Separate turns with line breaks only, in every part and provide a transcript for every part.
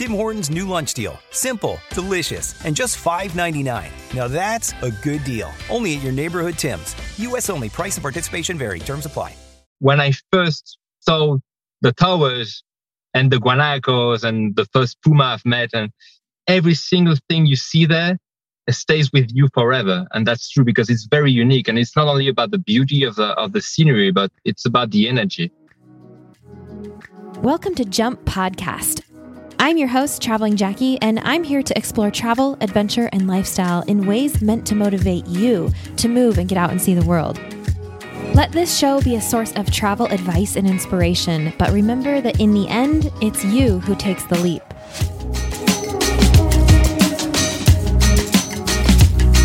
Tim Hortons new lunch deal. Simple, delicious, and just $5.99. Now that's a good deal. Only at your neighborhood Tim's. U.S. only. Price and participation vary. Terms apply
when I first saw the towers and the guanacos and the first puma I've met, and every single thing you see there it stays with you forever. And that's true because it's very unique. And it's not only about the beauty of the, of the scenery, but it's about the energy.
Welcome to Jump Podcast. I'm your host, Traveling Jackie, and I'm here to explore travel, adventure, and lifestyle in ways meant to motivate you to move and get out and see the world. Let this show be a source of travel advice and inspiration, but remember that in the end, it's you who takes the leap.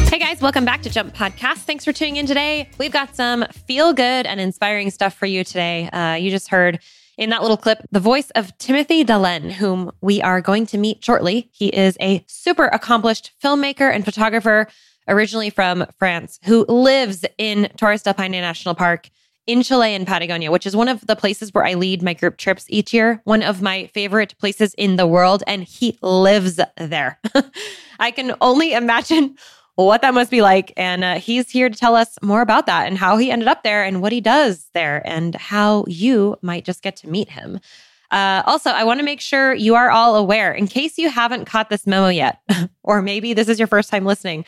Hey guys, welcome back to Jump Podcast. Thanks for tuning in today. We've got some feel good and inspiring stuff for you today. Uh, you just heard in that little clip the voice of Timothy Dhalleine, whom we are going to meet shortly. He is a super accomplished filmmaker and photographer originally from France, who lives in Torres del Paine National Park in Chile and Patagonia, which is one of the places where I lead my group trips each year, one of my favorite places in the world. And he lives there. I can only imagine what that must be like. And uh, he's here to tell us more about that and how he ended up there and what he does there and how you might just get to meet him. Uh, also, I want to make sure you are all aware, in case you haven't caught this memo yet, or maybe this is your first time listening.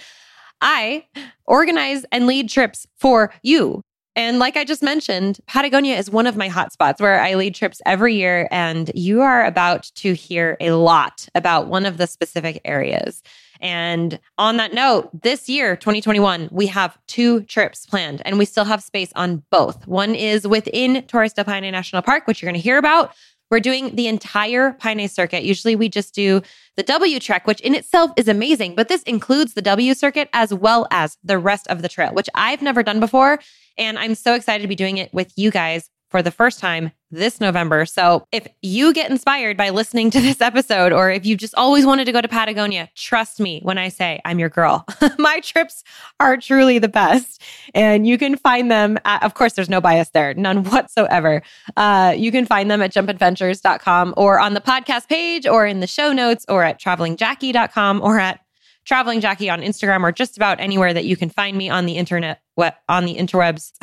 I organize and lead trips for you. And like I just mentioned, Patagonia is one of my hotspots where I lead trips every year. And you are about to hear a lot about one of the specific areas. And on that note, this year, 2021, we have two trips planned and we still have space on both. One is within Torres del Paine National Park, which you're going to hear about. We're doing the entire Paine circuit. Usually we just do the W trek, which in itself is amazing, but this includes the W circuit as well as the rest of the trail, which I've never done before. And I'm so excited to be doing it with you guys for the first time this November. So if you get inspired by listening to this episode, or if you just always wanted to go to Patagonia, trust me when I say I'm your girl. My trips are truly the best. And you can find them at, of course, there's no bias there, none whatsoever. Uh, you can find them at jumpadventures.com or on the podcast page or in the show notes or at travelingjackie.com or at traveling jackie on instagram or just about anywhere that you can find me on the internet what on the interwebs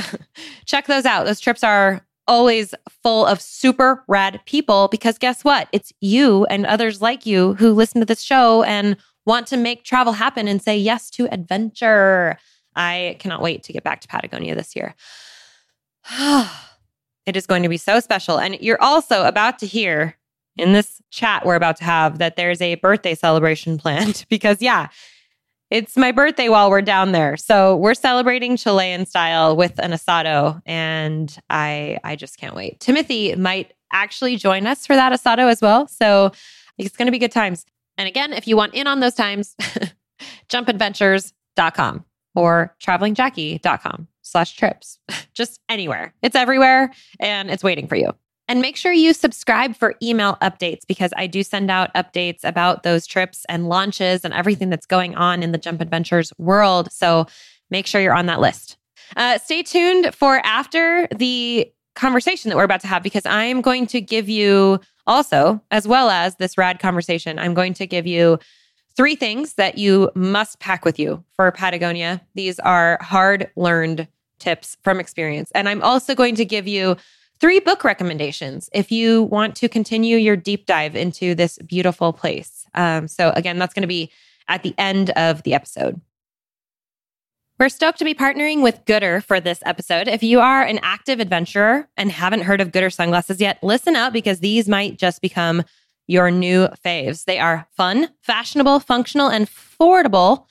check those out those trips are always full of super rad people because guess what? It's you and others like you who listen to this show and want to make travel happen and say yes to adventure. I cannot wait to get back to Patagonia this year. it is going to be so special. And you're also about to hear in this chat we're about to have that there's a birthday celebration planned because, yeah, it's my birthday while we're down there. So we're celebrating Chilean style with an asado and I I just can't wait. Timothy might actually join us for that asado as well. So it's going to be good times. And again, if you want in on those times, jumpadventures.com or travelingjackie.com slash trips. Just anywhere. It's everywhere and it's waiting for you. And make sure you subscribe for email updates because I do send out updates about those trips and launches and everything that's going on in the Jump Adventures world. So make sure you're on that list. Uh, stay tuned for after the conversation that we're about to have because I'm going to give you also, as well as this rad conversation, I'm going to give you three things that you must pack with you for Patagonia. These are hard learned tips from experience. And I'm also going to give you three book recommendations if you want to continue your deep dive into this beautiful place. Um, so, again, that's going to be at the end of the episode. We're stoked to be partnering with goodr for this episode. If you are an active adventurer and haven't heard of goodr sunglasses yet, listen up because these might just become your new faves. They are fun, fashionable, functional, and affordable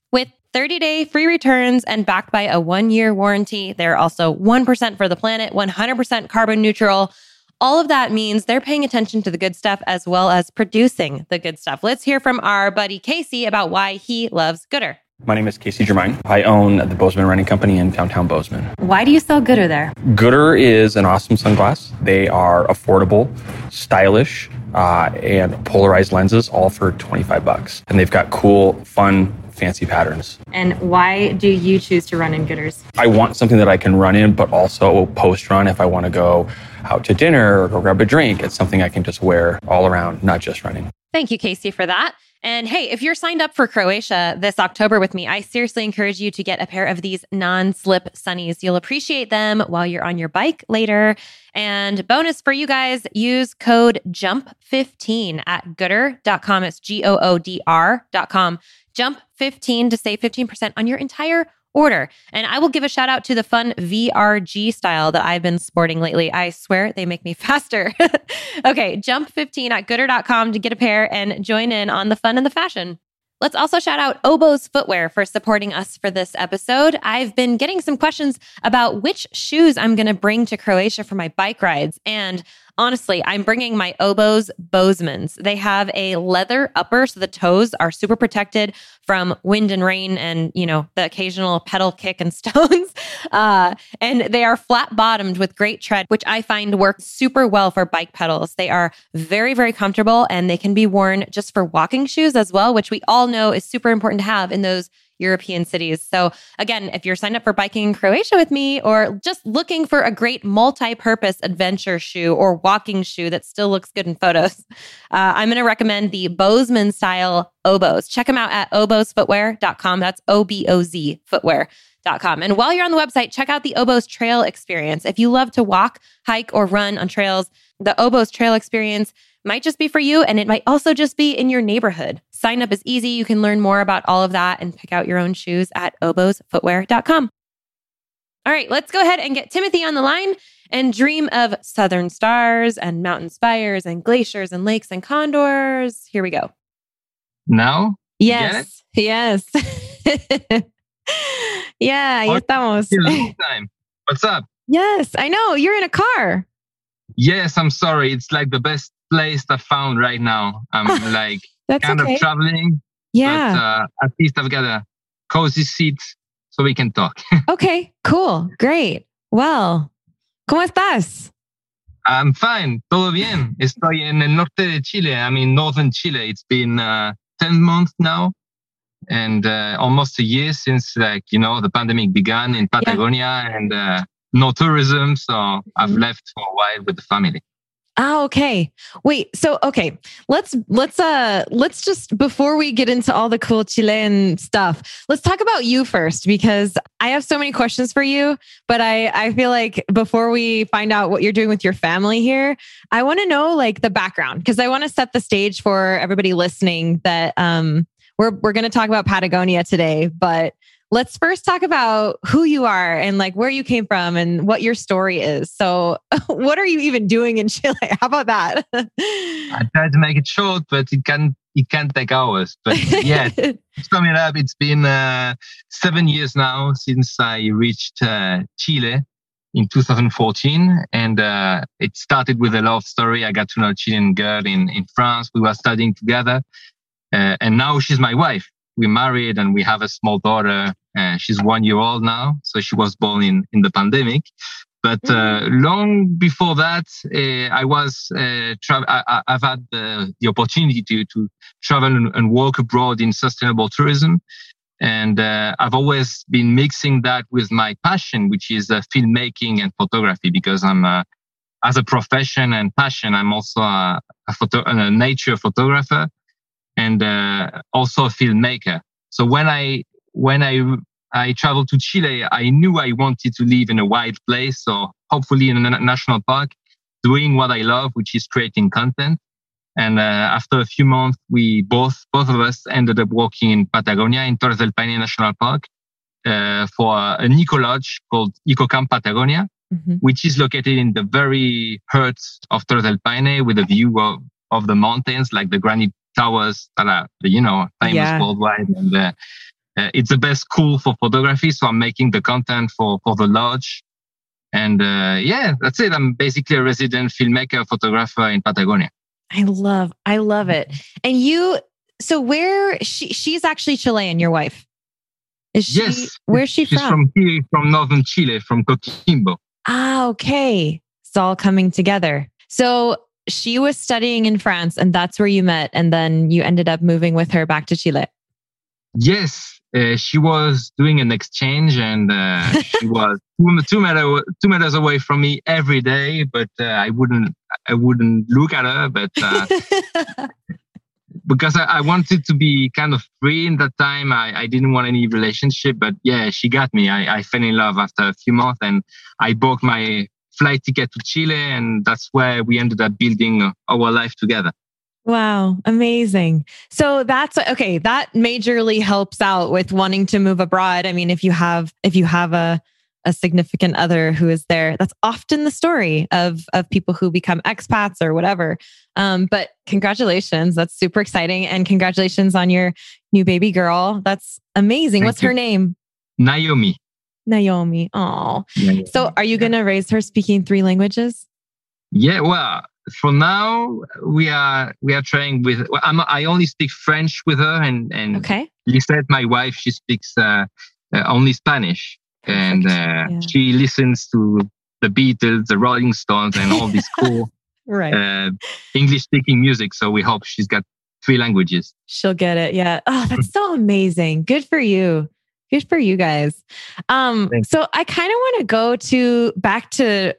30 day free returns and backed by a one year warranty. They're also 1% for the planet, 100% carbon neutral. All of that means they're paying attention to the good stuff as well as producing the good stuff. Let's hear from our buddy Casey about why he loves goodr.
My name is Casey Germain. I own the Bozeman Running Company in downtown Bozeman.
Why do you sell goodr there?
goodr is an awesome sunglass. They are affordable, stylish, uh, and polarized lenses, all for 25 bucks. And they've got cool, fun, fancy patterns.
And why do you choose to run in Goodrs?
I want something that I can run in, but also post run if I want to go out to dinner or go grab a drink. It's something I can just wear all around, not just running.
Thank you, Casey, for that. And hey, if you're signed up for Croatia this October with me, I seriously encourage you to get a pair of these non slip sunnies. You'll appreciate them while you're on your bike later. And bonus for you guys, use code JUMP15 at goodr.com. It's G O O D R.com. Jump15 to save 15% on your entire order. And I will give a shout out to the fun VRG style that I've been sporting lately. I swear they make me faster. okay, jump 15 at goodr.com to get a pair and join in on the fun and the fashion. Let's also shout out Oboz Footwear for supporting us for this episode. I've been getting some questions about which shoes I'm going to bring to Croatia for my bike rides. And honestly, I'm bringing my Oboz Bozemans. They have a leather upper, so the toes are super protected from wind and rain and, you know, the occasional pedal kick and stones. Uh, and they are flat bottomed with great tread, which I find works super well for bike pedals. They are very, very comfortable and they can be worn just for walking shoes as well, which we all know is super important to have in those European cities. So, again, if you're signed up for biking in Croatia with me or just looking for a great multi purpose adventure shoe or walking shoe that still looks good in photos, uh, I'm going to recommend the Bozeman style Oboz. Check them out at obozfootwear.com. That's O B O Z footwear.com. And while you're on the website, check out the Oboz Trail Experience. If you love to walk, hike, or run on trails, the Oboz Trail Experience might just be for you, and it might also just be in your neighborhood. Sign up is easy. You can learn more about all of that and pick out your own shoes at obozfootwear.com. All right, let's go ahead and get Timothy on the line and dream of southern stars and mountain spires and glaciers and lakes and condors. Here we go.
Now?
Yes. Yes. yeah, ahí oh, estamos.
Time. What's up?
Yes, I know. You're in a car.
Yes, I'm sorry. It's like the best place I found right now. I'm like
That's
kind
okay.
of traveling.
Yeah.
But uh, at least I've got a cozy seat so we can talk.
okay, cool. Great. Well, ¿cómo estás?
I'm fine. Todo bien. Estoy en el norte de Chile. I mean, northern Chile. It's been uh, 10 months now and uh, almost a year since, like, you know, the pandemic began in Patagonia and uh, no tourism. So I've
Mhm.
left for a while with the family.
Oh, okay. Wait, so okay, let's let's uh let's just before we get into all the cool Chilean stuff, let's talk about you first because I have so many questions for you, but I I feel like before we find out what you're doing with your family here, I want to know like the background because I want to set the stage for everybody listening that um we're we're going to talk about Patagonia today, but let's first talk about who you are and like where you came from and what your story is. So, what are you even doing in Chile? How about that?
I tried to make it short, but it can it can take hours. But yeah, sum it up, it's been uh, seven years now since I reached uh, Chile in 2014, and uh, it started with a love story. I got to know a Chilean girl in in France. We were studying together, uh, and now she's my wife. We married, and we have a small daughter. Uh, she's one year old now, so she was born in in the pandemic. But uh, long before that, uh, I was uh, tra- I, I've had the, the opportunity to to travel and, and work abroad in sustainable tourism, and uh, I've always been mixing that with my passion, which is uh, filmmaking and photography, because I'm uh, as a profession and passion, I'm also a, a, photo- a nature photographer and uh, also a filmmaker. So when I when I I traveled to Chile, I knew I wanted to live in a wild place, so hopefully in a national park, doing what I love, which is creating content. And uh, after a few months, we both both of us ended up working in Patagonia in Torres del Paine National Park, uh, for an eco lodge called EcoCamp Patagonia, mm-hmm. which is located in the very heart of Torres del Paine with a view of, of the mountains, like the granite towers that are, you know, famous yeah. worldwide. And uh, uh, it's the best school for photography. So I'm making the content for, for the lodge. And uh, yeah, that's it. I'm basically a resident filmmaker, photographer in Patagonia.
I love, I love it. And you, so where she, she's actually Chilean, your wife. Is she,
yes.
Where's she
She's
from?
from here, from northern Chile, from Coquimbo.
Ah, okay. It's all coming together. So she was studying in France and that's where you met. And then you ended up moving with her back to Chile.
Yes. Uh, she was doing an exchange and uh, she was two, two, meter, two meters away from me every day, but uh, I wouldn't, I wouldn't look at her, but uh, because I, I, wanted to be kind of free in that time. I, I didn't want any relationship, but yeah, she got me. I, I fell in love after a few months and I booked my flight ticket to Chile. And that's where we ended up building our life together.
Wow, amazing. So that's okay, that majorly helps out with wanting to move abroad. I mean, if you have if you have a a significant other who is there. That's often the story of of people who become expats or whatever. Um, but congratulations, that's super exciting, and congratulations on your new baby girl. That's amazing. Thank What's you. her name?
Naomi.
Naomi. Oh, so are you going to raise her speaking three languages?
Yeah. Well, for now we are we are trying with. Well, I'm, I only speak French with her, and and
okay.
Lisette, my wife, she speaks uh, uh, only Spanish and uh, yeah. she listens to the Beatles, the Rolling Stones, and all this cool
right. uh,
English speaking music. So we hope she's got three languages.
She'll get it. Yeah. Oh, that's so amazing. Good for you. Good for you guys. Um, so I kind of want to go to back to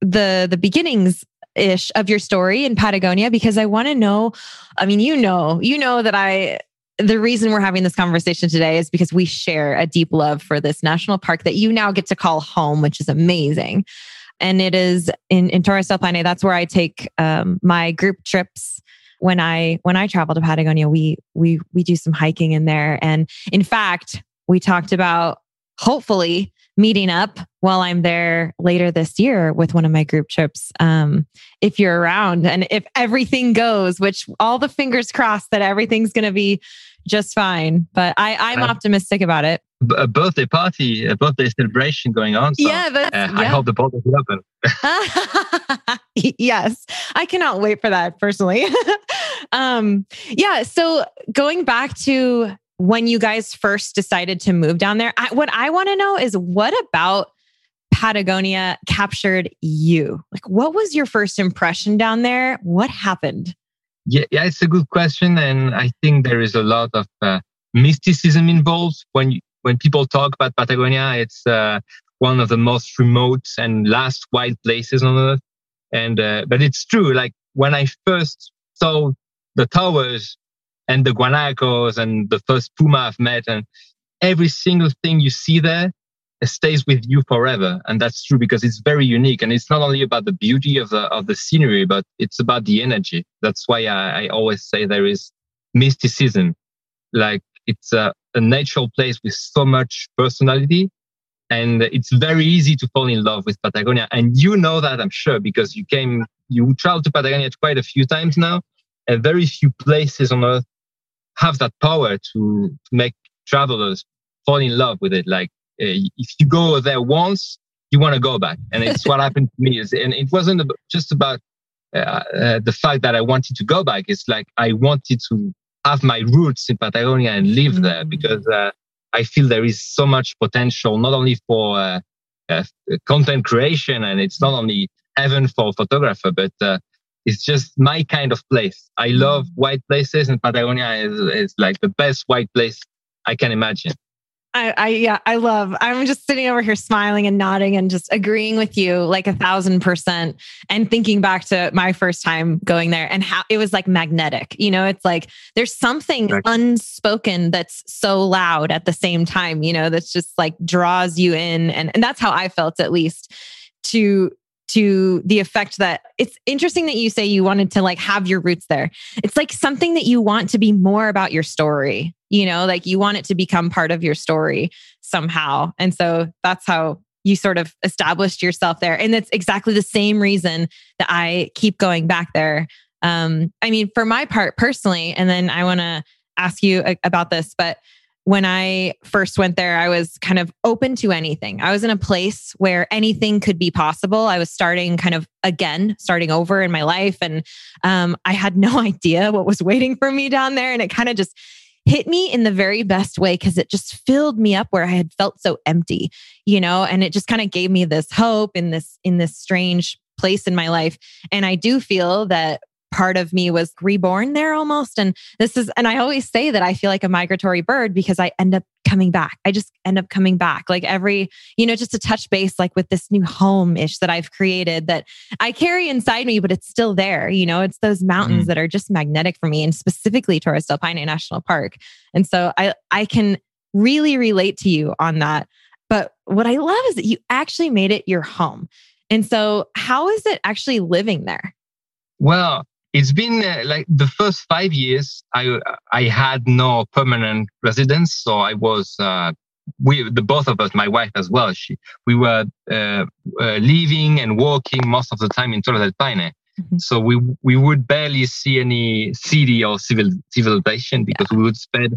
the the beginnings ish of your story in Patagonia because I want to know. I mean, you know, you know that I the reason we're having this conversation today is because we share a deep love for this national park that you now get to call home, which is amazing. And it is in, in Torres del Paine. That's where I take um, my group trips when I when I travel to Patagonia. We we we do some hiking in there, and in fact, we talked about hopefully meeting up while I'm there later this year with one of my group trips. Um, if you're around and if everything goes, which all the fingers crossed that everything's going to be just fine. But I, I'm optimistic about it.
A birthday party, a birthday celebration going on. So,
yeah,
uh, yeah, I hope the party will open.
yes, I cannot wait for that personally. um, yeah. So going back to when you guys first decided to move down there, I, what I want to know is what about Patagonia captured you? Like, what was your first impression down there? What happened?
Yeah, yeah, it's a good question, and I think there is a lot of uh, mysticism involved when you, when people talk about Patagonia. It's uh, one of the most remote and last wild places on earth, and uh, but it's true. Like when I first saw the towers and the guanacos and the first puma I've met, and every single thing you see there stays with you forever. And that's true because it's very unique. And it's not only about the beauty of the, of the scenery, but it's about the energy. That's why I, I always say there is mysticism. Like it's a, a natural place with so much personality. And it's very easy to fall in love with Patagonia. And you know that, I'm sure, because you came, you traveled to Patagonia quite a few times now. And very few places on earth have that power to, make travelers fall in love with it. Like uh, if you go there once, you want to go back. And it's what happened to me. Is and it wasn't just about uh, uh, the fact that I wanted to go back. It's like I wanted to have my roots in Patagonia and live mm. there because uh, I feel there is so much potential, not only for uh, uh, content creation, and it's not only heaven for photographer, but it's just my kind of place. I love mm. white places, and Patagonia is, is like the best white place I can imagine.
I, I, yeah, I love. I'm just sitting over here smiling and nodding and just agreeing with you like a thousand percent and thinking back to my first time going there and how it was like magnetic. You know, it's like there's something right. unspoken that's so loud at the same time, you know, that's just like draws you in. And, and that's how I felt at least to to the effect that it's interesting that you say you wanted to like have your roots there. It's like something that you want to be more about your story, you know, like you want it to become part of your story somehow. And so that's how you sort of established yourself there. And it's exactly the same reason that I keep going back there. Um, I mean, for my part personally, and then I want to ask you about this, but when I first went there, I was kind of open to anything. I was in a place where anything could be possible. I was starting kind of again, starting over in my life. And um, I had no idea what was waiting for me down there. And it kind of just hit me in the very best way because it just filled me up where I had felt so empty, you know, and it just kind of gave me this hope in this in this strange place in my life. And I do feel that part of me was reborn there almost. And this is, and I always say that I feel like a migratory bird because I end up coming back. I just end up coming back like every, you know, just a touch base like with this new home ish that I've created that I carry inside me, but it's still there. You know, it's those mountains mm. that are just magnetic for me and specifically Torres del Paine National Park. And so I, I can really relate to you on that. But what I love is that you actually made it your home. And so, how is it actually living there?
Well, it's been uh, like the first five years i i had no permanent residence so i was uh, we the both of us my wife as well she we were uh, uh living and working most of the time in Torres del Paine mm-hmm. so we we would barely see any city or civil civilization because yeah. we would spend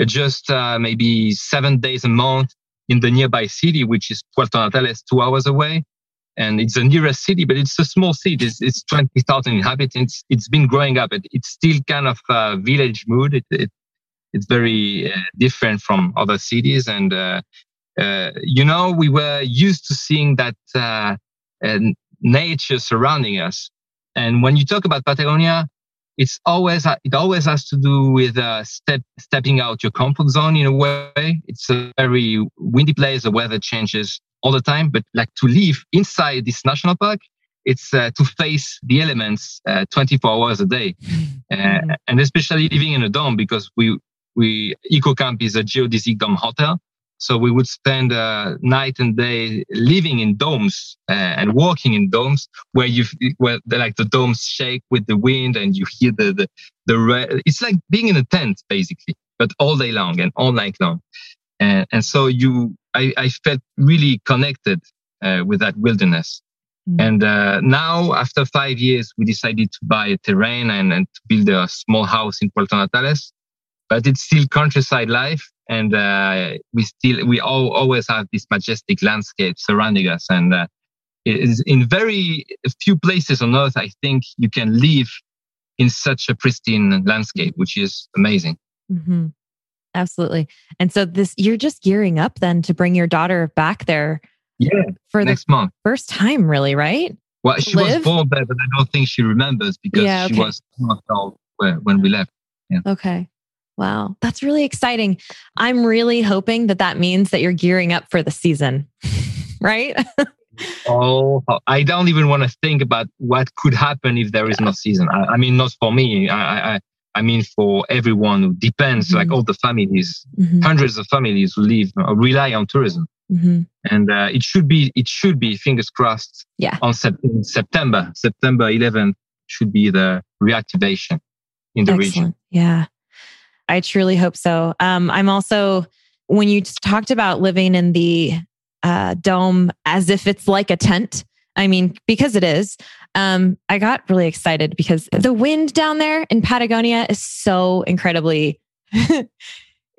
uh, just uh, maybe seven days a month in the nearby city which is Puerto Natales two hours away and it's the nearest city, but it's a small city. It's, it's 20,000 inhabitants. It's been growing up. It, it's still kind of a village mood. It, it it's very uh, different from other cities. And, uh, uh, you know, we were used to seeing that uh, nature surrounding us. And when you talk about Patagonia, it's always it always has to do with uh, step stepping out your comfort zone in a way. It's a very windy place. The weather changes all the time, but like to live inside this national park, it's uh, to face the elements uh, 24 hours a day, mm-hmm. uh, and especially living in a dome because we we EcoCamp is a geodesic dome hotel, so we would spend uh, night and day living in domes uh, and walking in domes where you where the, like the domes shake with the wind and you hear the the, the re- it's like being in a tent basically, but all day long and all night long, and and so you I, I felt really connected uh, with that wilderness. Mm. And uh, now, after five years, we decided to buy a terrain and, and to build a small house in Puerto Natales. But it's still countryside life, and uh, we still we all, always have this majestic landscape surrounding us. And uh, in very few places on Earth, I think you can live in such a pristine landscape, which is amazing.
Mm-hmm. Absolutely. And so this you're just gearing up then to bring your daughter back there.
Yeah. For
next
the month.
First time, really, right?
Well, she Live? was born there, but I don't think she remembers because yeah, okay. she was not old when we left. Yeah.
Okay. Wow. That's really exciting. I'm really hoping that that means that you're gearing up for the season, right?
oh, I don't even want to think about what could happen if there is no season. I, I mean, not for me. I, I, I mean, for everyone who depends, mm-hmm. like all the families, mm-hmm. hundreds of families who live uh, rely on tourism. Mm-hmm. And uh, it should be, it should be, fingers crossed.
Yeah.
On sep- September, September 11th should be the reactivation in the Excellent. region.
Yeah. I truly hope so. Um, I'm also, when you talked about living in the uh, dome as if it's like a tent, I mean, because it is, um, I got really excited because the wind down there in Patagonia is so incredibly. it,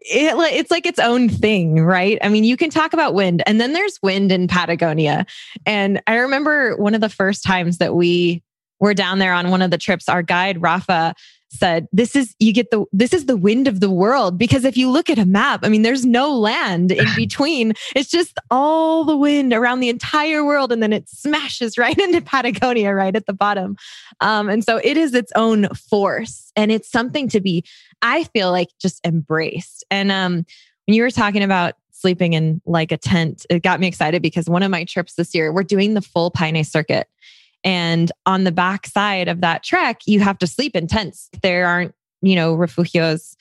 it's like its own thing, right? I mean, you can talk about wind, and then there's wind in Patagonia. And I remember one of the first times that we were down there on one of the trips, our guide, Rafa, said this is you get the this is the wind of the world. Because if you look at a map i mean there's no land in between. It's just all the wind around the entire world and then it smashes right into patagonia right at the bottom. Um, and so it is its own force and it's something to be i feel like just embraced. And um, when you were talking about sleeping in like a tent it got me excited because one of my trips this year we're doing the full Paine circuit and on the back side of that trek, you have to sleep in tents. There aren't, you know, refugios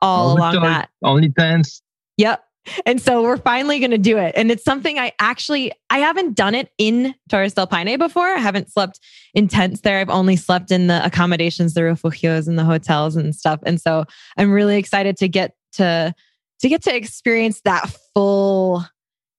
all
only
along that.
Only tents.
Yep. and so we're finally going to do it. And it's something I actually I haven't done it in Torres del Paine before. I haven't slept in tents there. I've only slept in the accommodations, the refugios and the hotels and stuff. And so I'm really excited to get to to get to experience that full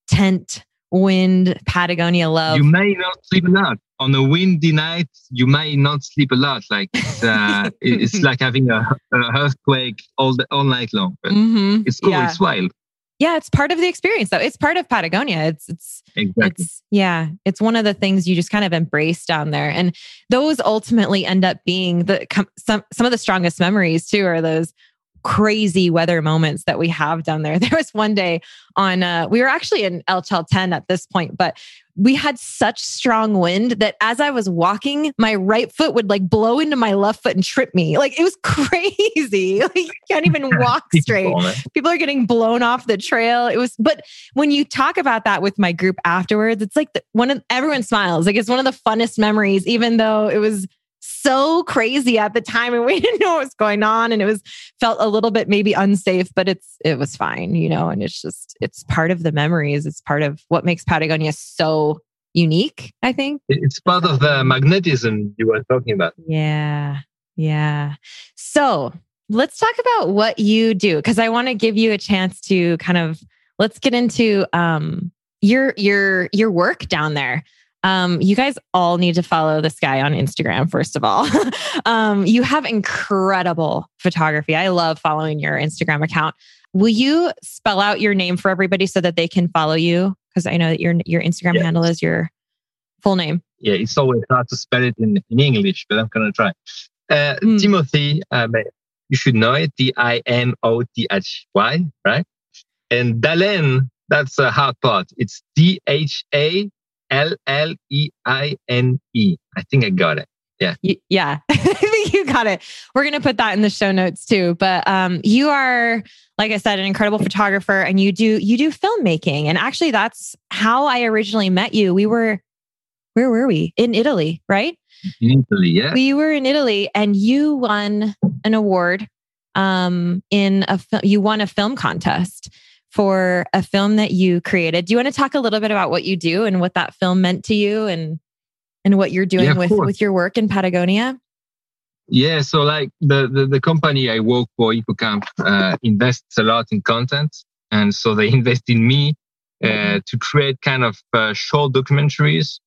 tent wind Patagonia love.
You may not sleep a lot on a windy night. You may not sleep a lot. Like it's, uh, it's like having a, a, earthquake all the, all night long. Mm-hmm. It's cool. Yeah. It's wild.
Yeah, it's part of the experience though. It's part of Patagonia. It's it's exactly. it's yeah, it's one of the things you just kind of embrace down there. And those ultimately end up being the some some of the strongest memories too are those crazy weather moments that we have down there. There was one day on, uh, we were actually in El Chalten at this point, but we had such strong wind that as I was walking, my right foot would like blow into my left foot and trip me. Like it was crazy. Like you can't even walk straight. People are getting blown off the trail. It was, but when you talk about that with my group afterwards, it's like the, one of everyone smiles. Like it's one of the funnest memories, even though it was so crazy at the time and we didn't know what was going on and it was felt a little bit maybe unsafe but it's it was fine you know and it's just it's part of the memories. It's part of what makes patagonia so unique i think.
It's part of the magnetism you were talking about.
Yeah yeah. So let's talk about what you do because i want to give you a chance to kind of let's get into um your your your work down there um, you guys all need to follow this guy on Instagram, first of all. um, you have incredible photography. I love following your Instagram account. Will you spell out your name for everybody so that they can follow you? Because I know that your your Instagram yes. handle is your full name.
Yeah, it's always hard to spell it in, in English, but I'm gonna try. Uh, mm. Timothy, uh, you should know it. D I M O T H Y, right? And Dhalleine, that's a hard part. It's D H A L L E I N E. I think I got it. Yeah.
yeah. I think you got it. We're going to put that in the show notes too. But um, you are, like I said, an incredible photographer and you do, you do filmmaking. And actually that's how I originally met you. We were, where were we? In Italy, right?
In Italy, yeah.
We were in Italy and you won an award um, in a you won a film contest for a film that you created. Do you want to talk a little bit about what you do and what that film meant to you and and what you're doing yeah, with with your work in Patagonia?
Yeah, so like the the, the company I work for, EcoCamp, uh, invests a lot in content, and so they invest in me uh, mm-hmm. to create kind of uh, short documentaries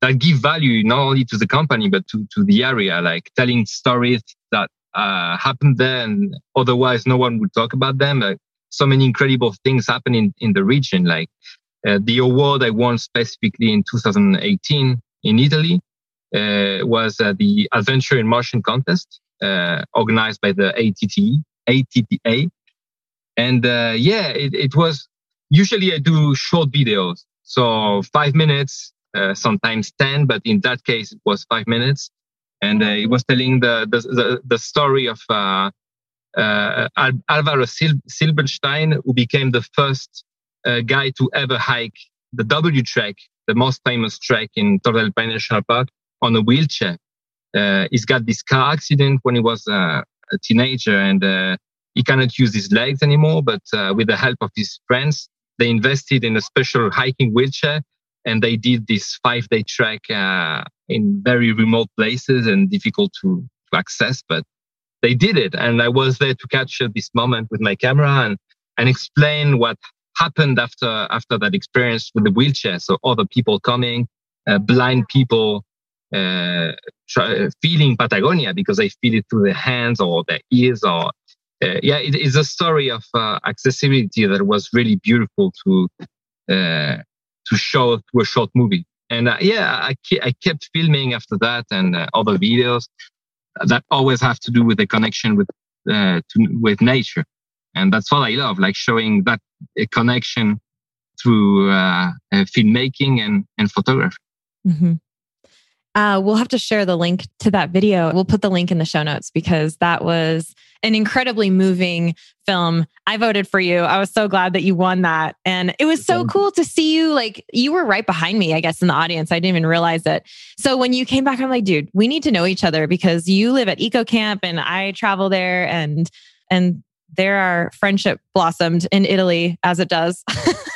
that give value not only to the company but to to the area, like telling stories that uh, happened there and otherwise no one would talk about them. Like so many incredible things happening in the region. Like uh, the award I won specifically in 2018 in Italy uh, was uh, the Adventure in Motion contest uh, organized by the ATT, ATTA. And uh, yeah, it, it, was usually I do short videos. So five minutes, uh, sometimes 10, but in that case, it was five minutes. And it was telling the, the, the, the story of uh, Al- Alvaro Sil- Silberstein, who became the first uh, guy to ever hike the W trek, the most famous trek in Torre del Paine National Park, on a wheelchair. Uh, he's got this car accident when he was uh, a teenager and uh, he cannot use his legs anymore. But uh, with the help of his friends, they invested in a special hiking wheelchair and they did this five day trek in very remote places and difficult to, to access. But they did it. And I was there to capture this moment with my camera and, and explain what happened after, after that experience with the wheelchair. So other people coming, uh, blind people, uh, try, feeling Patagonia because they feel it through their hands or their ears or, uh, yeah, it is a story of uh, accessibility that was really beautiful to, uh, to show through a short movie. And uh, yeah, I, I kept filming after that and other videos that always have to do with the connection with uh, to, with nature, and that's what I love, like showing that connection through uh, filmmaking and and photography. Mm-hmm.
Uh, we'll have to share the link to that video. We'll put the link in the show notes because that was an incredibly moving film. I voted for you. I was so glad that you won that. And it was so cool to see you. Like you were right behind me, I guess, in the audience. I didn't even realize it. So when you came back, I'm like, dude, we need to know each other because you live at Eco Camp and I travel there and and there our friendship blossomed in Italy as it does.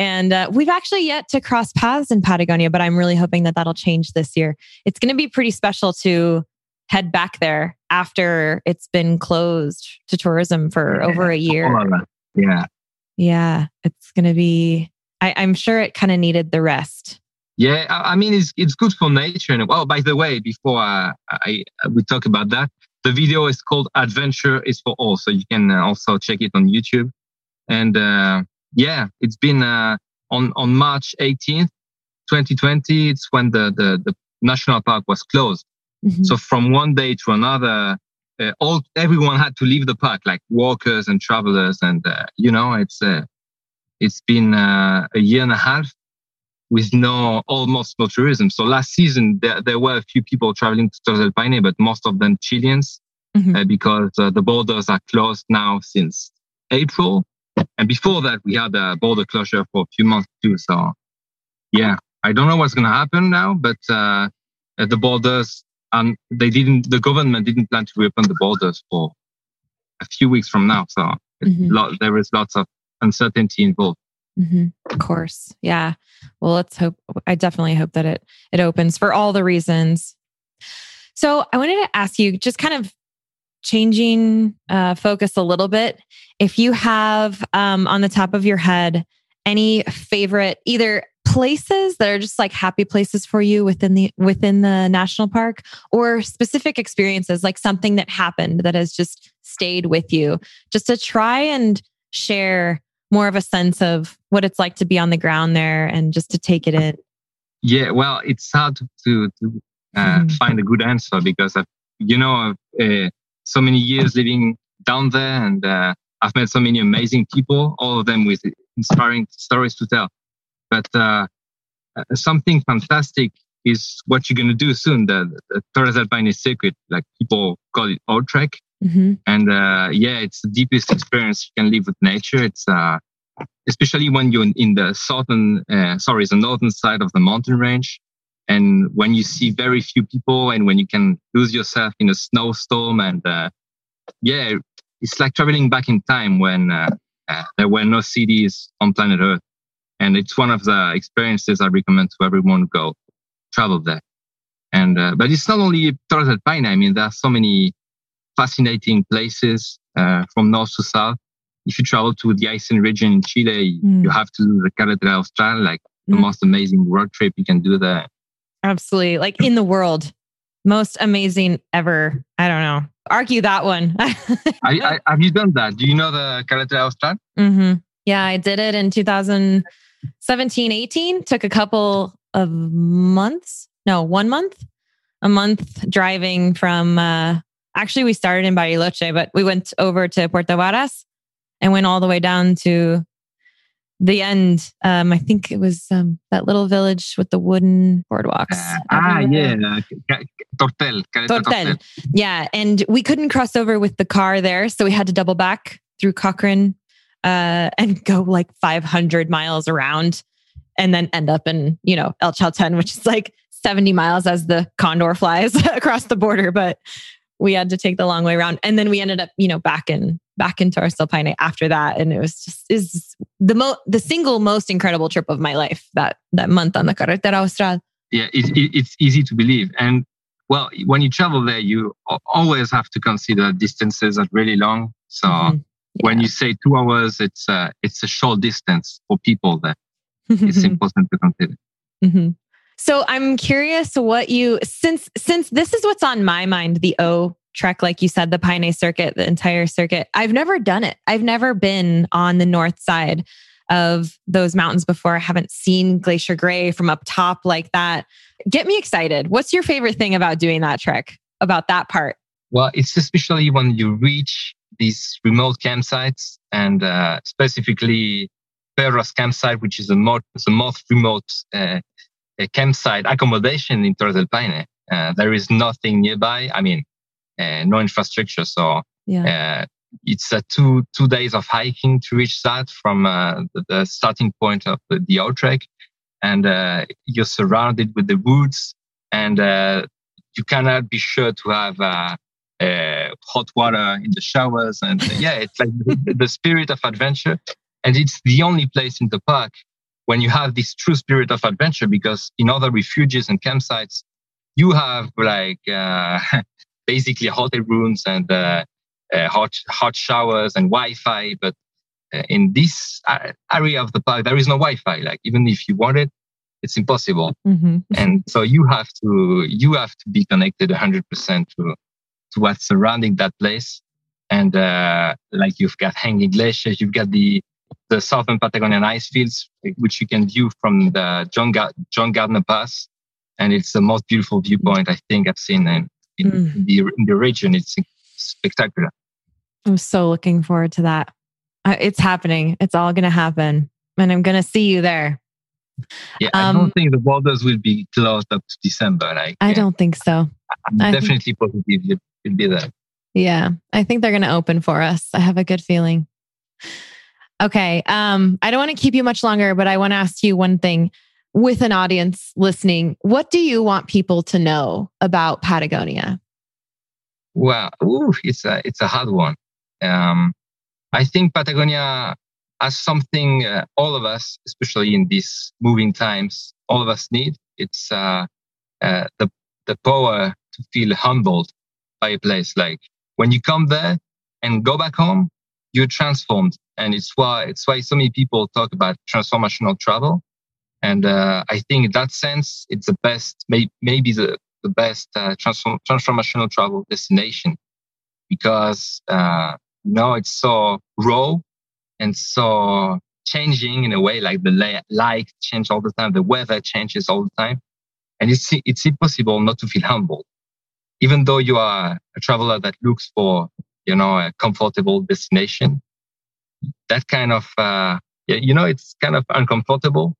and uh, we've actually yet to cross paths in Patagonia, but I'm really hoping that that'll change this year. It's going to be pretty special to head back there after it's been closed to tourism for yeah. over a year.
Yeah.
Yeah. It's going to be, I, I'm sure it kind of needed the rest.
Yeah, I mean it's it's good for nature. And well, by the way, before I, I we talk about that, the video is called "Adventure is for All," so you can uh, also check it on YouTube. And uh, yeah, it's been uh, on on March 18th, 2020. It's when the the, the national park was closed. Mm-hmm. So from one day to another, uh, all everyone had to leave the park, like walkers and travelers, and uh, you know, it's uh, it's been uh, a year and a half with no almost no tourism. So last season there, there were a few people traveling to Torres del Paine, but most of them Chileans mm-hmm. uh, because uh, the borders are closed now since April. And before that, we had a border closure for a few months too. So yeah, I don't know what's going to happen now, but uh, the borders and they didn't. The government didn't plan to reopen the borders for a few weeks from now. So mm-hmm. lot, there is lots of uncertainty involved.
Mm-hmm. Of course. Yeah. Well, let's hope, I definitely hope that it, it opens for all the reasons. So I wanted to ask you just kind of changing uh, focus a little bit. If you have um, on the top of your head any favorite either places that are just like happy places for you within the within the national park or specific experiences like something that happened that has just stayed with you just to try and share more of a sense of what it's like to be on the ground there and just to take it in?
Yeah, well, it's hard to, to, uh, mm-hmm. find a good answer because, I've, you know, uh, so many years living down there and uh, I've met so many amazing people, all of them with inspiring stories to tell. But uh, uh, something fantastic is what you're going to do soon. The, the Torres del Paine circuit, like people call it O Trek. Mm-hmm. And uh, yeah, it's the deepest experience you can live with nature. It's uh, especially when you're in the southern, uh, sorry, the northern side of the mountain range, and when you see very few people, and when you can lose yourself in a snowstorm, and uh, yeah, it's like traveling back in time when uh, uh, there were no cities on planet Earth, and it's one of the experiences I recommend to everyone go travel there. And but it's not only Torres del Paine. I mean, there are so many fascinating places uh, from north to south. If you travel to the Aysén region in Chile, mm. you have to do the Carretera Austral, like mm. the most amazing road trip you can do there.
Absolutely. Like in the world, most amazing ever. I don't know. Argue that one. I,
I, have you done that? Do you know the Carretera Austral?
Mm-hmm. Yeah, I did it in 2017, 18. Took a couple of months. No, one month. A month driving from uh, actually we started in Bariloche, but we went over to Puerto Varas and went all the way down to the end. Um, I think it was um, that little village with the wooden boardwalks. Uh,
ah, yeah, Tortel.
Tortel. Yeah, and we couldn't cross over with the car there, so we had to double back through Cochrane uh, and go like 500 miles around, and then end up in you know El Chalten, which is like 70 miles as the condor flies across the border. But we had to take the long way around. And then we ended up, you know, back in back into Torres del after that. And it was just is the mo the single most incredible trip of my life that that month on the Carretera Austral.
Yeah, it, it, it's easy to believe. And well, when you travel there, you always have to consider distances are really long. So mm-hmm. yeah. when you say two hours, it's a, it's a short distance for people there. it's important to consider.
Mm-hmm. So I'm curious what you since since this is what's on my mind, the O trek, like you said, the Paine circuit, the entire circuit. I've never done it. I've never been on the north side of those mountains before. I haven't seen Glacier Gray from up top like that. Get me excited. What's your favorite thing about doing that trek? About that part?
Well, it's especially when you reach these remote campsites and uh, specifically Perros campsite, which is the most, the most remote uh, campsite accommodation in Torres del Paine. Uh, there is nothing nearby. I mean, uh, no infrastructure. So yeah. Uh, it's uh, two two days of hiking to reach that from uh, the, the, starting point of the, the trek, and you're surrounded with the woods, and you cannot be sure to have uh, hot water in the showers. And uh, yeah, it's like the, the spirit of adventure. And it's the only place in the park when you have this true spirit of adventure because in other refuges and campsites, you have like uh, basically hotel rooms and uh, uh, hot hot showers and Wi-Fi. But uh, in this area of the park, there is no Wi-Fi. Like even if you want it, it's impossible. Mm-hmm. And so you have to you have to be connected 100% to to what's surrounding that place. And uh, like you've got hanging glaciers, you've got the the southern Patagonian ice fields, which you can view from the John, Ga- John Gardner Pass, and it's the most beautiful viewpoint I think I've seen in, in, mm. the in the region. It's spectacular.
I'm so looking forward to that. It's happening. It's all going to happen, and I'm going to see you there.
Yeah, um, I don't um, think the borders will be closed up to December. Like,
I don't think so.
I'm I definitely think, positive you'll be there.
Yeah, I think they're going to open for us. I have a good feeling. Okay. Um, I don't want to keep you much longer, but I want to ask you one thing with an audience listening. What do you want people to know about Patagonia?
Well, ooh, it's a it's a hard one. Um, I think Patagonia has something uh, all of us, especially in these moving times, all of us need. It's uh, uh, the the power to feel humbled by a place. Like when you come there and go back home, you're transformed, and it's why it's why so many people talk about transformational travel. And uh, I think in that sense, it's the best, may, maybe the the best uh, transform, transformational travel destination. Because uh, know it's so raw and so changing in a way like the light change all the time the weather changes all the time. And it's it's impossible not to feel humble. Even though you are a traveler that looks for you know a comfortable destination that kind of uh, you know it's kind of uncomfortable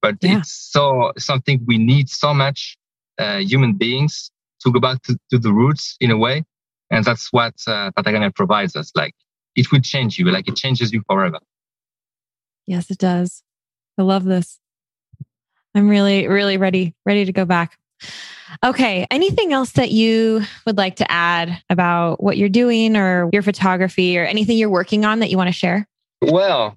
but yeah. it's so something we need so much uh, human beings to go back to, to, the roots in a way. And that's what uh, Patagonia provides us. Like it will change you, like it changes you forever.
Yes, it does. I love this. I'm really, really ready, ready to go back. Okay. Anything else that you would like to add about what you're doing or your photography or anything you're working on that you want to share?
Well,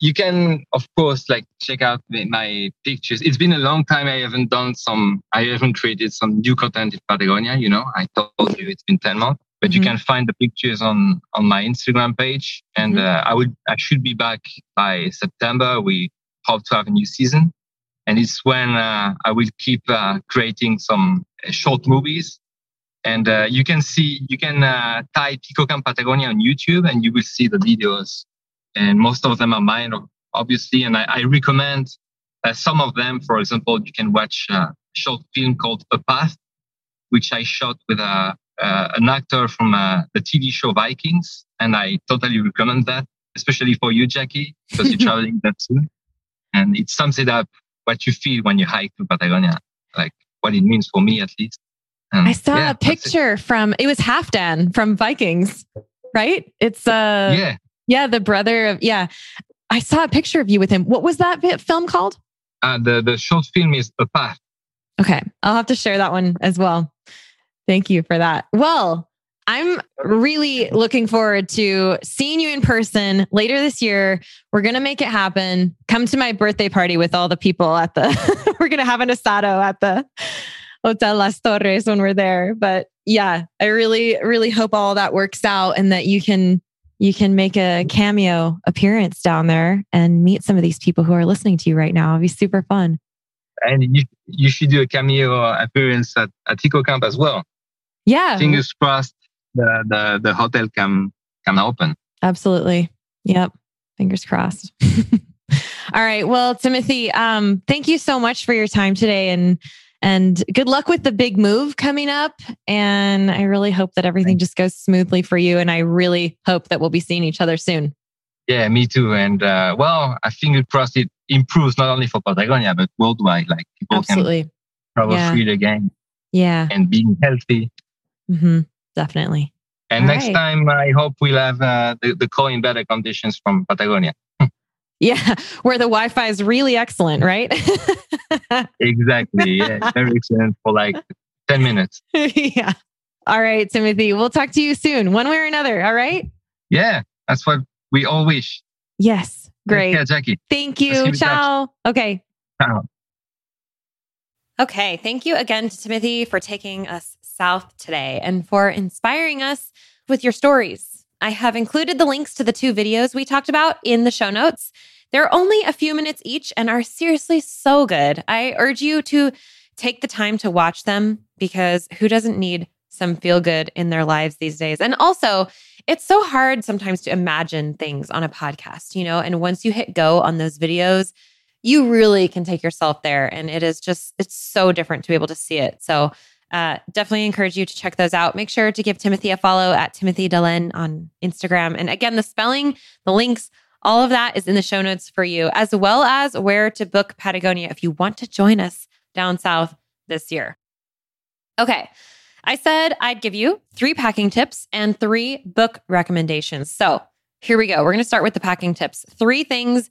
you can of course like check out my pictures it's been a long time i haven't done some i haven't created some new content in patagonia you know i told you it's been 10 months but mm-hmm. you can find the pictures on on my instagram page and mm-hmm. uh, i would i should be back by september we hope to have a new season and it's when uh, i will keep uh, creating some uh, short movies and uh, you can see you can uh, type Camp patagonia on youtube and you will see the videos and most of them are mine, obviously. And I, I recommend uh, some of them. For example, you can watch a short film called A Path, which I shot with a, uh, an actor from uh, the TV show Vikings, and I totally recommend that, especially for you, Jackie, because you're traveling that soon. And it sums it up what you feel when you hike to Patagonia, like what it means for me at least.
And I saw yeah, a picture it. from it was Halfdan from Vikings, right? It's uh
yeah
yeah, the brother of yeah. I saw a picture of you with him. What was that film called?
Uh, the the short film is A Path.
Okay, I'll have to share that one as well. Thank you for that. Well, I'm really looking forward to seeing you in person later this year. We're going to make it happen. Come to my birthday party with all the people at the, we're going to have an asado at the Hotel Las Torres when we're there. But yeah, I really, really hope all that works out and that you can you can make a cameo appearance down there and meet some of these people who are listening to you right now. It'd be super fun.
And you, you should do a cameo appearance at, at Camp as well.
Yeah.
Fingers crossed the, the, the hotel can, can open.
Absolutely. Yep. Fingers crossed. All right. Well, Timothy, um, thank you so much for your time today and and good luck with the big move coming up. And I really hope that everything just goes smoothly for you. And I really hope that we'll be seeing each other soon.
Yeah, me too. And uh, well, I think crossed it improves not only for Patagonia, but worldwide. Like people Absolutely. can travel yeah. free again.
Yeah.
And being healthy.
Mm-hmm. Definitely.
And All next right. time, I hope we'll have uh, the, the call in better conditions from Patagonia.
Yeah, where the Wi-Fi is really excellent, right?
exactly. Yeah, very excellent for like 10 minutes.
yeah. All right, Timothy. We'll talk to you soon, one way or another. All right.
Yeah, that's what we all wish.
Yes. Great.
Yeah, Jackie.
Thank you. Ciao. Okay.
Ciao.
Okay. Thank you again to Timothy for taking us south today and for inspiring us with your stories. I have included the links to the two videos we talked about in the show notes. They're only a few minutes each and are seriously so good. I urge you to take the time to watch them because who doesn't need some feel good in their lives these days? And also, it's so hard sometimes to imagine things on a podcast, you know? And once you hit go on those videos, you really can take yourself there. And it is just, it's so different to be able to see it. So, uh, definitely encourage you to check those out. Make sure to give Timothy a follow at Timothy Dhalleine on Instagram. And again, the spelling, the links, all of that is in the show notes for you, as well as where to book Patagonia if you want to join us down south this year. Okay. I said I'd give you three packing tips and three book recommendations. So here we go. We're going to start with the packing tips. Three things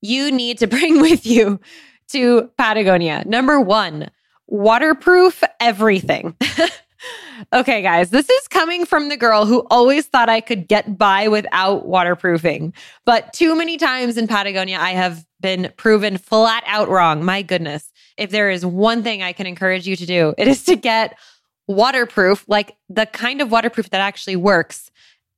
you need to bring with you to Patagonia. Number one, waterproof everything. okay, guys, this is coming from the girl who always thought I could get by without waterproofing. But too many times in Patagonia, I have been proven flat out wrong. My goodness. If there is one thing I can encourage you to do, it is to get waterproof, like the kind of waterproof that actually works.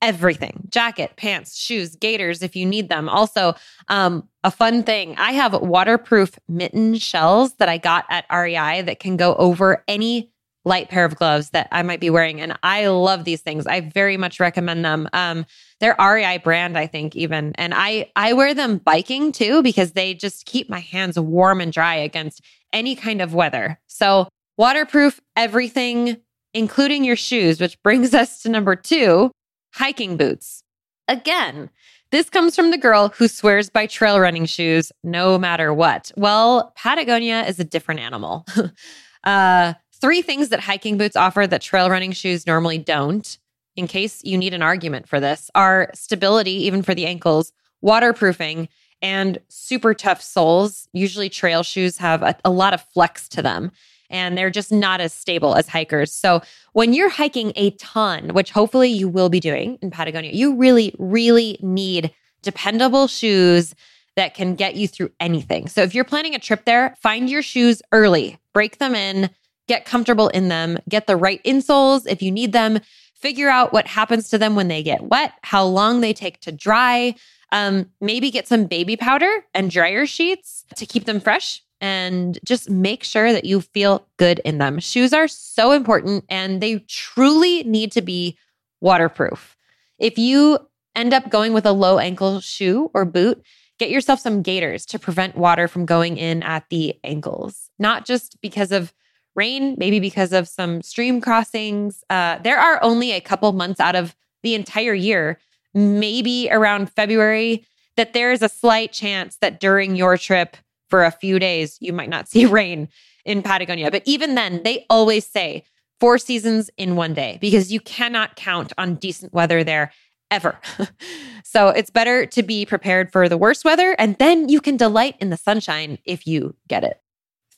Everything jacket, pants, shoes, gaiters if you need them. Also, um, a fun thing I have waterproof mitten shells that I got at REI that can go over any light pair of gloves that I might be wearing. And I love these things. I very much recommend them. Um, they're REI brand, I think, even. And I I wear them biking too because they just keep my hands warm and dry against any kind of weather. So waterproof everything, including your shoes, which brings us to number two, hiking boots. Again, this comes from the girl who swears by trail running shoes no matter what. Well, Patagonia is a different animal. uh, three things that hiking boots offer that trail running shoes normally don't, in case you need an argument for this, are stability, even for the ankles, waterproofing, and super tough soles. Usually, trail shoes have a, a lot of flex to them and they're just not as stable as hikers. So when you're hiking a ton, which hopefully you will be doing in Patagonia, you really, really need dependable shoes that can get you through anything. So if you're planning a trip there, find your shoes early, break them in, get comfortable in them, get the right insoles if you need them, figure out what happens to them when they get wet, how long they take to dry. Um, maybe get some baby powder and dryer sheets to keep them fresh and just make sure that you feel good in them. Shoes are so important and they truly need to be waterproof. If you end up going with a low ankle shoe or boot, get yourself some gaiters to prevent water from going in at the ankles, not just because of rain, maybe because of some stream crossings. Uh, there are only a couple months out of the entire year, maybe around February, that there is a slight chance that during your trip, for a few days, you might not see rain in Patagonia. But even then, they always say four seasons in one day because you cannot count on decent weather there ever. so it's better to be prepared for the worst weather and then you can delight in the sunshine if you get it.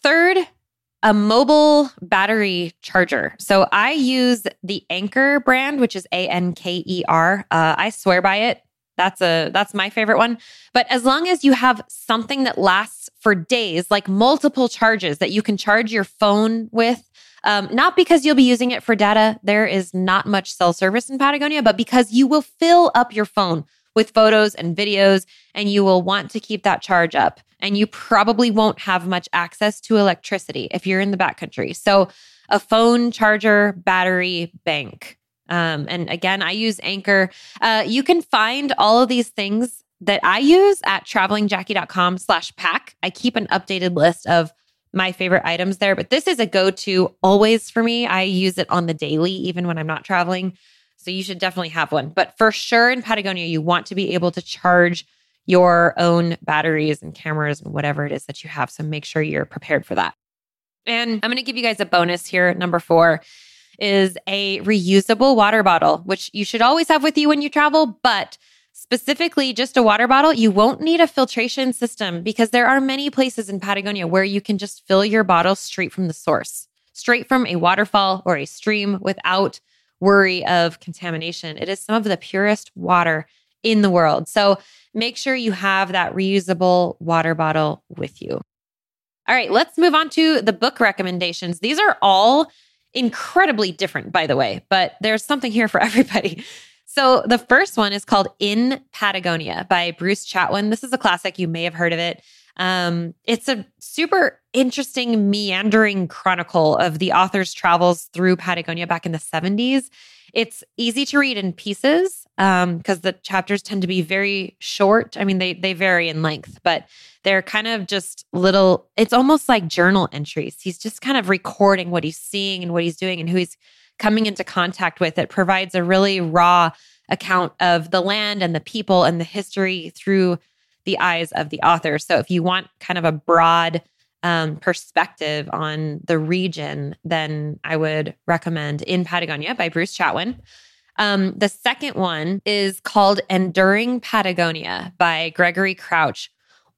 Third, a mobile battery charger. So I use the Anker brand, which is A N K E R. Uh, I swear by it. That's a that's my favorite one. But as long as you have something that lasts for days, like multiple charges that you can charge your phone with, um, not because you'll be using it for data. There is not much cell service in Patagonia, but because you will fill up your phone with photos and videos, and you will want to keep that charge up. And you probably won't have much access to electricity if you're in the backcountry. So, a phone charger, battery, bank. Um, and again, I use Anker. Uh, you can find all of these things that I use at travelingjackie.com slash pack. I keep an updated list of my favorite items there, but this is a go-to always for me. I use it on the daily, even when I'm not traveling. So you should definitely have one. But for sure in Patagonia, you want to be able to charge your own batteries and cameras and whatever it is that you have. So make sure you're prepared for that. And I'm going to give you guys a bonus here. Number four is a reusable water bottle, which you should always have with you when you travel, but specifically just a water bottle, you won't need a filtration system because there are many places in Patagonia where you can just fill your bottle straight from the source, straight from a waterfall or a stream without worry of contamination. It is some of the purest water in the world. So make sure you have that reusable water bottle with you. All right, let's move on to the book recommendations. These are all incredibly different, by the way, but there's something here for everybody. So the first one is called In Patagonia by Bruce Chatwin. This is a classic. You may have heard of it. Um, it's a super interesting, meandering chronicle of the author's travels through Patagonia back in the 70s. It's easy to read in pieces because um, the chapters tend to be very short. I mean, they they vary in length, but they're kind of just little. It's almost like journal entries. He's just kind of recording what he's seeing and what he's doing and who he's coming into contact with. It provides a really raw account of the land and the people and the history through the eyes of the author. So if you want kind of a broad um, perspective on the region, then I would recommend In Patagonia by Bruce Chatwin. Um, the second one is called Enduring Patagonia by Gregory Crouch.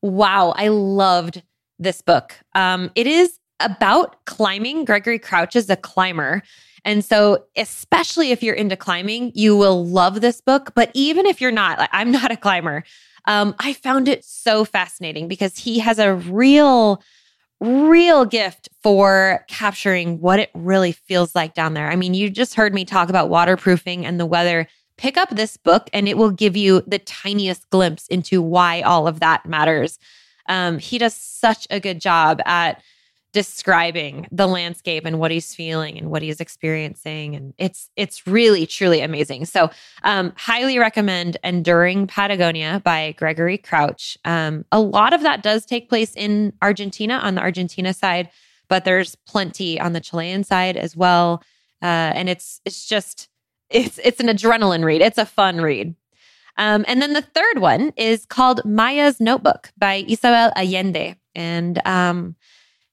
Wow, I loved this book. Um, it is about climbing. Gregory Crouch is a climber. And so, especially if you're into climbing, you will love this book. But even if you're not, like, I'm not a climber, um, I found it so fascinating because he has a real, real gift for capturing what it really feels like down there. I mean, you just heard me talk about waterproofing and the weather. Pick up this book and it will give you the tiniest glimpse into why all of that matters. Um, he does such a good job at describing the landscape and what he's feeling and what he's experiencing. And it's it's really truly amazing. So um, highly recommend enduring patagonia by gregory crouch. Um, a lot of that does take place in argentina on the argentina side but there's plenty on the chilean side as well. Uh, and it's it's just it's it's an adrenaline read. It's a fun read. Um, and then the third one is called maya's notebook by isabel allende. And um,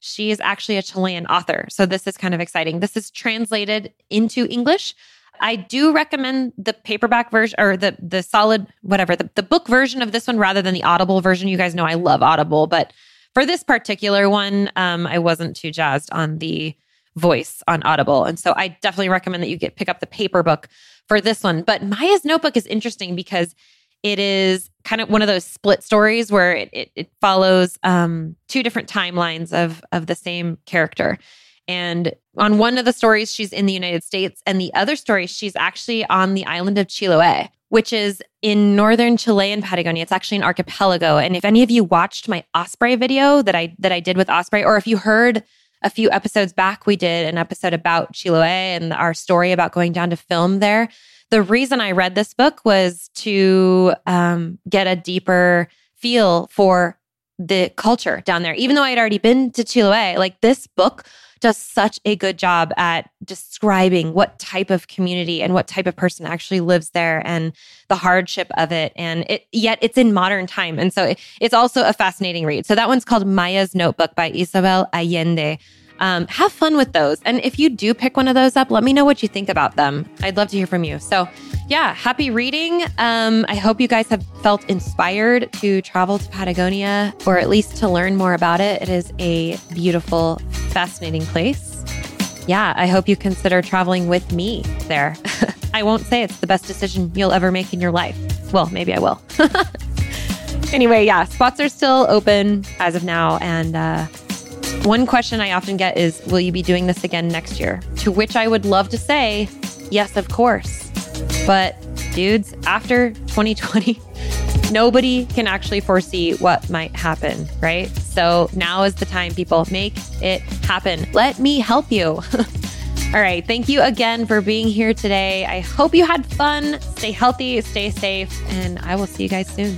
she is actually a Chilean author. So this is kind of exciting. This is translated into English. I do recommend the paperback version or the the solid whatever the, the book version of this one rather than the Audible version. You guys know I love Audible, but for this particular one, um, I wasn't too jazzed on the voice on Audible, and so I definitely recommend that you get pick up the paper book for this one. But Maya's Notebook is interesting because it is kind of one of those split stories where it, it, it follows um, two different timelines of of the same character. And on one of the stories, she's in the United States, and the other story, she's actually on the island of Chiloé, which is in northern Chile and Patagonia. It's actually an archipelago. And if any of you watched my Osprey video that I that I did with Osprey, or if you heard a few episodes back, we did an episode about Chiloé and our story about going down to film there. The reason I read this book was to um, get a deeper feel for the culture down there. Even though I had already been to Chiloé, like this book does such a good job at describing what type of community and what type of person actually lives there and the hardship of it. And it yet it's in modern time. And so it, it's also a fascinating read. So that one's called Maya's Notebook by Isabel Allende. Um, have fun with those. And if you do pick one of those up, let me know what you think about them. I'd love to hear from you. So, yeah, happy reading. Um, I hope you guys have felt inspired to travel to Patagonia or at least to learn more about it. It is a beautiful, fascinating place. Yeah, I hope you consider traveling with me there. I won't say it's the best decision you'll ever make in your life. Well, maybe I will. anyway, yeah, spots are still open as of now. And, uh, one question I often get is Will you be doing this again next year? To which I would love to say, Yes, of course. But, dudes, after 2020, nobody can actually foresee what might happen, right? So now is the time, people. Make it happen. Let me help you. All right. Thank you again for being here today. I hope you had fun. Stay healthy, stay safe, and I will see you guys soon.